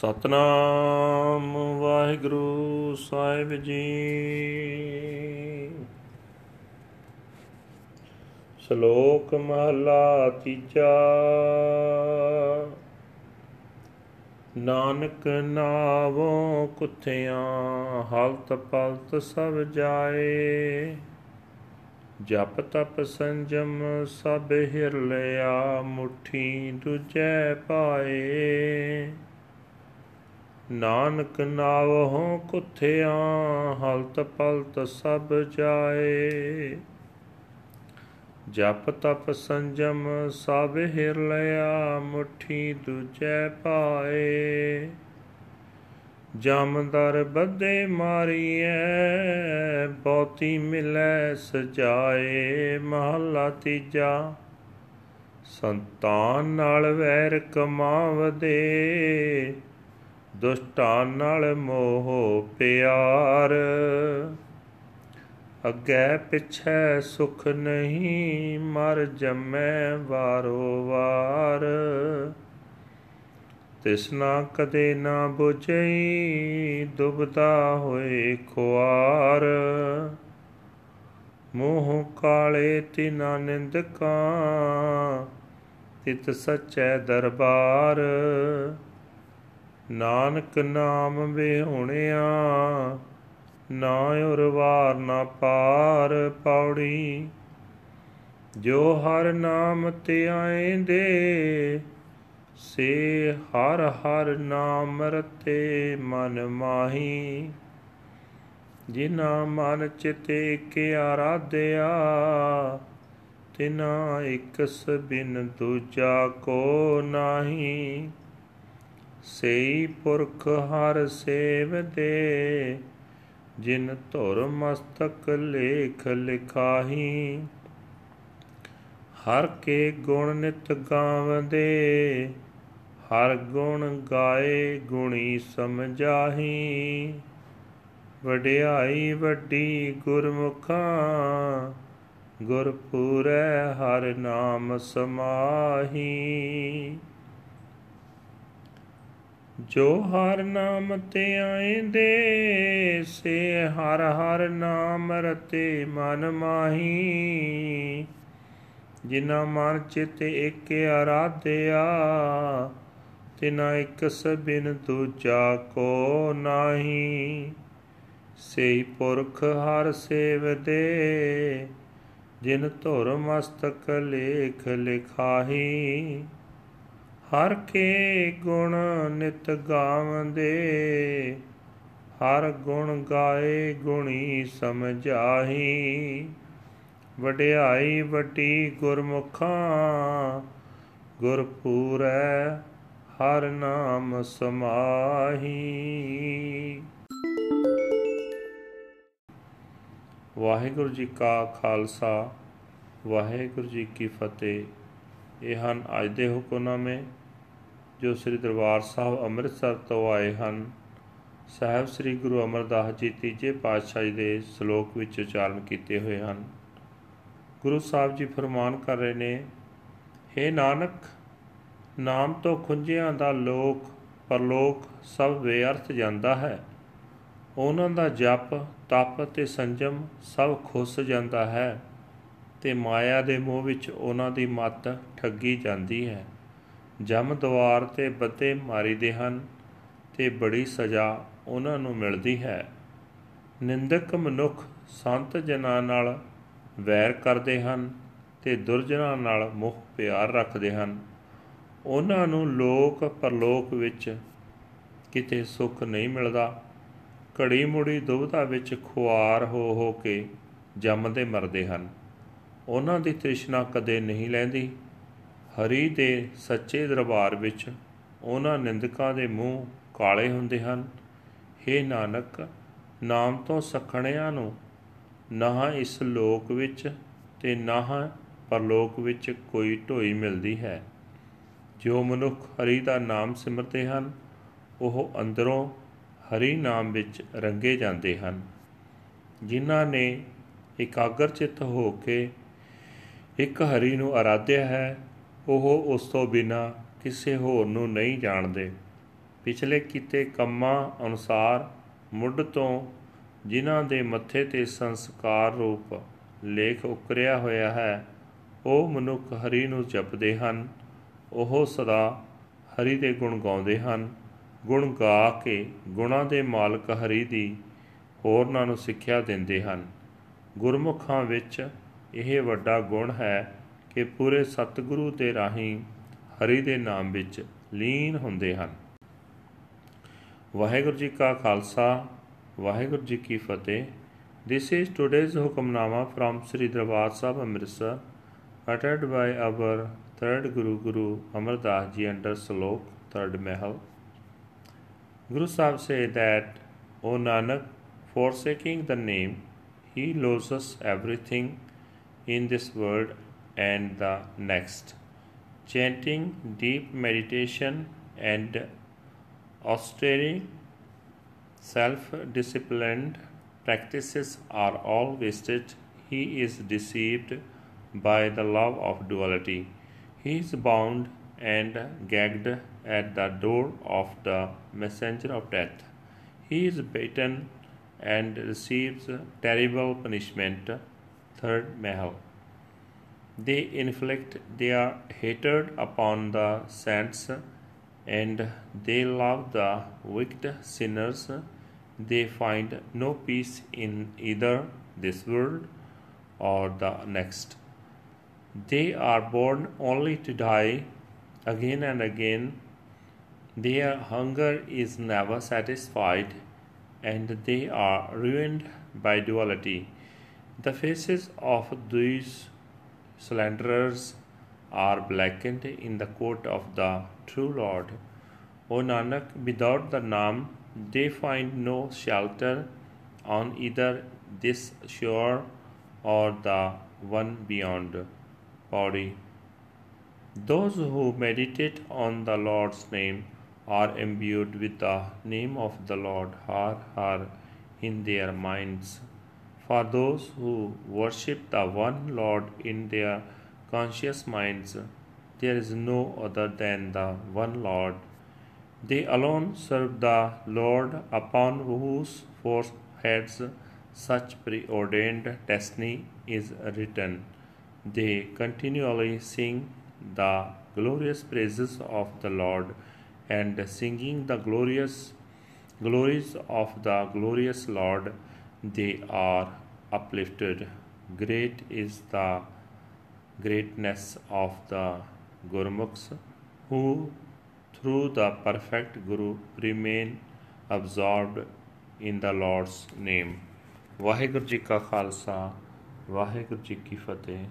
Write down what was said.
ਸਤਨਾਮ ਵਾਹਿਗੁਰੂ ਸਾਹਿਬ ਜੀ। ਸ਼ਲੋਕ ਮਹਲਾ ਤੀਜਾ। ਨਾਨਕ ਨਾਵੋਂ ਕੁੱਥਿਆਂ ਹਲਤ ਪਲਤ ਸਭ ਜਾਏ। ਜਪ ਤਪ ਸੰਜਮ ਸਭ ਹਿਰ ਲਿਆ ਮੁਠੀ ਦੁਜੈ ਪਾਏ। ਨਾਨਕ ਨਾਵਹੁ ਕੁਥਿਆ, ਹਲਤ ਪਲਤ ਸਭ ਜਾਏ। ਜਪ ਤਪ ਸੰਜਮ ਸਭ ਹਿਰ ਲਿਆ ਮੁਠੀ ਦੂਜੈ ਪਾਏ। ਜਮਦਰ ਬੱਦੇ ਮਾਰੀਐ, ਬਹੁਤੀ ਮਿਲੈ ਸਜਾਏ। ਮਹਲਾ ਤੀਜਾ, ਸੰਤਾਨ ਨਾਲ ਵੈਰ ਕਮਾਵਦੇ। ਦੁਸ਼ਟਾਂ ਨਾਲ ਮੋਹ ਪਿਆਰ। ਅੱਗੇ ਪਿਛੈ ਸੁਖ ਨਹੀਂ, ਮਰ ਜਮੈ ਵਾਰੋ ਵਾਰ। ਤਿਸਨਾ ਕਦੇ ਨਾ 부ਝਈ ਦੁਬਦਾ ਹੋਏ ਖੁਆਰ। ਮੋਹ ਕਾਲੇ ਤਿਨਾ ਨਿੰਦਕਾਂ, ਤਿਤ ਸਚੈ ਦਰਬਾਰ। ਨਾਨਕ ਨਾਮ ਵਿਹੁਣਿਆ, ਨਾ ਉਰਵਾਰ ਨਾ ਪਾਰ ਪੌੜੀ। ਜੋ ਹਰ ਨਾਮ ਤੇ ਆਏਂਦੇ, ਸੇ ਹਰ ਹਰ ਨਾਮ ਰਤੇ ਮਨ ਮਾਹੀ। ਜਿਨਾ ਮਨ ਚਿਤੇ ਕੇ ਆਰਾਧਿਆ ਤਿਨਾ ਇਕਸ ਬਿਨ ਦੂਜਾ ਕੋ ਨਾਹੀ। ਸਈ ਪੁਰਖ ਹਰ ਸੇਵ ਦੇ, ਜਿਨ ਧੁਰ ਮਸਤਕ ਲੇਖ ਲਿਖਾਹੀ। ਹਰ ਕੇ ਗੁਣ ਨਿਤ ਗਾਵਦੇ, ਹਰ ਗੁਣ ਗਾਏ ਗੁਣੀ ਸਮਝਾਹੀ। ਵਡਿਆਈ ਵੱਡੀ ਗੁਰਮੁਖਾਂ, ਗੁਰਪੂਰੈ ਹਰ ਨਾਮ ਸਮਾਹੀ। ਜੋ ਹਰ ਨਾਮ ਤੇ ਆਏਂਦੇ ਸੇ ਹਰ ਹਰ ਨਾਮ ਰਤੇ ਮਨ ਮਾਹੀ। ਜਿਨਾ ਮਨ ਚਿਤ ਇਕ ਆਰਾਧਿਆ ਤਿਨਾ ਇਕ ਸਬਿਨ ਦੂਜਾ ਕੋ ਨਾਹੀ। ਸਈ ਪੁਰਖ ਹਰ ਸੇਵ ਦੇ ਜਿਨ ਧੁਰ ਮਸਤਕ ਲੇਖ ਲਿਖਾਹੀ। ਹਰ ਕੇ ਗੁਣ ਨਿਤ ਗਾਵੰਦੇ, ਹਰ ਗੁਣ ਗਾਏ ਗੁਣੀ ਸਮਝਾਹੀ। ਵਡਿਆਈ ਵੱਡੀ ਗੁਰਮੁਖਾਂ, ਗੁਰਪੂਰੈ ਹਰ ਨਾਮ ਸਮਾਹੀ। ਵਾਹਿਗੁਰੂ ਜੀ ਕਾ ਖਾਲਸਾ, ਵਾਹਿਗੁਰੂ ਜੀ ਕੀ ਫਤਿਹ। ਇਹ ਹਨ ਅੱਜ ਦੇ ਹੁਕਮਨਾਮੇ ਜੋ ਸ੍ਰੀ ਦਰਬਾਰ ਸਾਹਿਬ ਅੰਮ੍ਰਿਤਸਰ ਤੋਂ ਆਏ ਹਨ, ਸਾਹਿਬ ਸ੍ਰੀ ਗੁਰੂ ਅਮਰਦਾਸ ਜੀ ਤੀਜੇ ਪਾਤਸ਼ਾਹ ਜੀ ਦੇ ਸ਼ਲੋਕ ਵਿੱਚ ਉਚਾਰਨ ਕੀਤੇ ਹੋਏ ਹਨ। ਗੁਰੂ ਸਾਹਿਬ ਜੀ ਫਰਮਾਨ ਕਰ ਰਹੇ ਨੇ हे ਨਾਨਕ, ਨਾਮ ਤੋਂ ਖੁੰਝਿਆਂ ਦਾ ਲੋਕ, ਪਰਲੋਕ ਸਭ ਬੇਅਰਥ ਜਾਂਦਾ ਹੈ। ਉਹਨਾਂ ਦਾ ਜਪ, ਤਪ ਤੇ ਸੰਜਮ ਸਭ ਖੁੱਸ ਜਾਂਦਾ ਹੈ ਤੇ ਮਾਇਆ ਦੇ ਮੋਹ ਵਿੱਚ ਉਹਨਾਂ ਦੀ ਮੱਤ ਠੱਗੀ ਜਾਂਦੀ ਹੈ। ਜਮ ਦਵਾਰ ਤੇ ਬੱਤੇ ਮਾਰੀਦੇ ਹਨ ਤੇ ਬੜੀ ਸਜ਼ਾ ਉਹਨਾਂ ਨੂੰ ਮਿਲਦੀ ਹੈ। ਨਿੰਦਕ ਮਨੁੱਖ ਸੰਤ ਜਨਾਂ ਨਾਲ ਵੈਰ ਕਰਦੇ ਹਨ ਤੇ ਦੁਰਜਨਾਂ ਨਾਲ ਮੁਖ ਪਿਆਰ ਰੱਖਦੇ ਹਨ। ਉਹਨਾਂ ਨੂੰ ਲੋਕ ਪਰਲੋਕ ਵਿੱਚ ਕਿਤੇ ਸੁੱਖ ਨਹੀਂ ਮਿਲਦਾ। ਘੜੀ ਮੁੜੀ ਦੁਬਧਾ ਵਿੱਚ ਖੁਆਰ ਹੋ ਹੋ ਕੇ ਜੰਮਦੇ ਮਰਦੇ ਹਨ। ਉਹਨਾਂ ਦੀ ਤ੍ਰਿਸ਼ਨਾ ਕਦੇ ਨਹੀਂ ਲੈਂਦੀ। ਹਰੀ ਦੇ ਸੱਚੇ ਦਰਬਾਰ ਵਿੱਚ ਉਹਨਾਂ ਨਿੰਦਕਾਂ ਦੇ ਮੂੰਹ ਕਾਲੇ ਹੁੰਦੇ ਹਨ। हे ਨਾਨਕ, ਨਾਮ ਤੋਂ ਸਖਣਿਆਂ ਨੂੰ ਨਾ ਇਸ ਲੋਕ ਵਿੱਚ ਤੇ ਨਾ ਪਰਲੋਕ ਵਿੱਚ ਕੋਈ ਢੋਈ ਮਿਲਦੀ ਹੈ। ਜੋ ਮਨੁੱਖ ਹਰੀ ਦਾ ਨਾਮ ਸਿਮਰਦੇ ਹਨ, ਉਹ ਅੰਦਰੋਂ ਹਰੀ ਨਾਮ ਵਿੱਚ ਰੰਗੇ ਜਾਂਦੇ ਹਨ। ਜਿਨ੍ਹਾਂ ਨੇ ਇਕਾਗਰ ਚਿੱਤ ਹੋ ਕੇ ਇੱਕ ਹਰੀ ਨੂੰ ਆਰਾਧਿਆ ਹੈ ਉਹ ਉਸ ਤੋਂ ਬਿਨਾ ਕਿਸੇ ਹੋਰ ਨੂੰ ਨਹੀਂ ਜਾਣਦੇ। ਪਿਛਲੇ ਕੀਤੇ ਕੰਮਾਂ ਅਨੁਸਾਰ ਮੁੱਢ ਤੋਂ ਜਿਨ੍ਹਾਂ ਦੇ ਮੱਥੇ ਤੇ ਸੰਸਕਾਰ ਰੂਪ ਲੇਖ ਉਕਰਿਆ ਹੋਇਆ ਹੈ, ਉਹ ਮਨੁੱਖ ਹਰੀ ਨੂੰ ਜਪਦੇ ਹਨ। ਉਹ ਸਦਾ ਹਰੀ ਦੇ ਗੁਣ ਗਾਉਂਦੇ ਹਨ। ਗੁਣ ਗਾ ਕੇ ਗੁਣਾਂ ਦੇ ਮਾਲਕ ਹਰੀ ਦੀ ਹੋਰਨਾਂ ਨੂੰ ਸਿੱਖਿਆ ਦਿੰਦੇ ਹਨ। ਗੁਰਮੁਖਾਂ ਵਿੱਚ ਇਹ ਵੱਡਾ ਗੁਣ ਹੈ ਕਿ ਪੂਰੇ ਸਤਿਗੁਰੂ ਦੇ ਰਾਹੀਂ ਹਰੀ ਦੇ ਨਾਮ ਵਿੱਚ ਲੀਨ ਹੁੰਦੇ ਹਨ ਵਾਹਿਗੁਰੂ ਜੀ ਕਾ ਖਾਲਸਾ ਵਾਹਿਗੁਰੂ ਜੀ ਕੀ ਫਤਿਹ This is today's hukamnama from Sri Darbar Sahib Amritsar uttered by our third Guru Guru Amardas Ji under Slok third Mahal. Guru Sahib say that, O Nanak, forsaking the name, he loses everything in this world and the next. Chanting, deep meditation, and austere, self disciplined practices are all wasted. He is deceived by the love of duality. He is bound and gagged at the door of the messenger of death. He is beaten and receives terrible punishment. Third Mahal. They inflict their hatred upon the saints and they love the wicked sinners. They find no peace in either this world or the next. They are born only to die again and again. Their hunger is never satisfied and they are ruined by duality. The faces of these slanderers are blackened in the court of the true Lord. O Nanak, without the Naam, they find no shelter on either this shore or the one beyond. Body. Those who meditate on the Lord's name are imbued with the name of the Lord Har Har in their minds. For those who worship the one Lord in their conscious minds, there is no other than the one Lord. They alone serve the Lord upon whose foreheads such preordained destiny is written. They continually sing the glorious praises of the Lord and singing the glorious glories of the glorious Lord, they are uplifted. Great is the greatness of the Gurmukhs who through the perfect Guru remain absorbed in the Lord's name. Waheguru ji ਕਾ ਖਾਲਸਾ ਵਾਹਿਗੁਰੂ ਜੀ ਕੀ ਫਤਿਹ